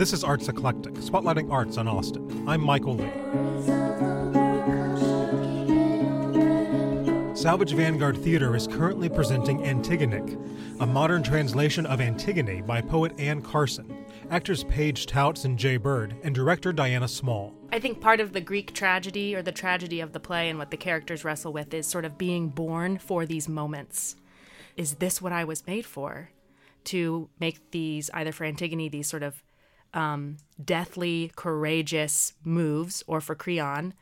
This is Arts Eclectic, spotlighting arts on Austin. I'm Michael Lee. Salvage Vanguard Theater is currently presenting Antigonick, a modern translation of Antigone by poet Anne Carson, actors Paige Tautz and Jay Byrd, and director Diana Small. I think part of the Greek tragedy or the tragedy of the play and what the characters wrestle with is sort of being born for these moments. Is this what I was made for? To make these, either for Antigone, these sort of um, deathly, courageous moves, or for Creon,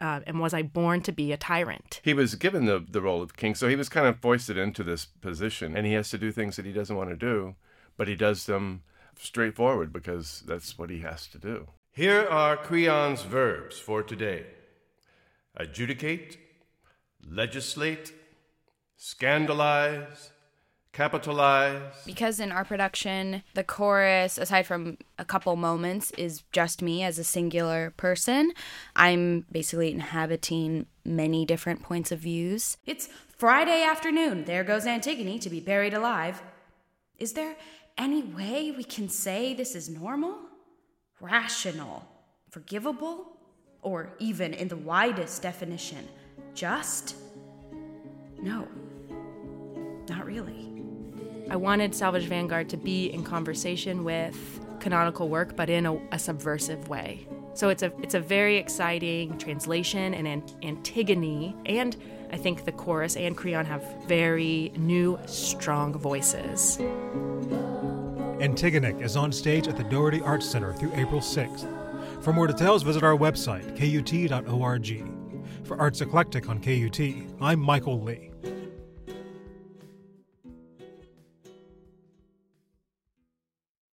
uh, and was I born to be a tyrant? He was given the, the role of king, so he was kind of foisted into this position, and he has to do things that he doesn't want to do, but he does them straightforward because that's what he has to do. Here are Creon's verbs for today adjudicate, legislate, scandalize, capitalize. Because in our production, the chorus, aside from a couple moments, is just me as a singular person. I'm basically inhabiting many different points of views. It's Friday afternoon. There goes Antigone to be buried alive. Is there any way we can say this is normal, rational, forgivable, or even in the widest definition, just? No, not really. I wanted Salvage Vanguard to be in conversation with canonical work, but in a, a subversive way. So it's a it's a very exciting translation and an Antigone, and I think the chorus and Creon have very new, strong voices. Antigonick is on stage at the Dougherty Arts Center through April 6th. For more details, visit our website, kut.org. For Arts Eclectic on KUT, I'm Michael Lee.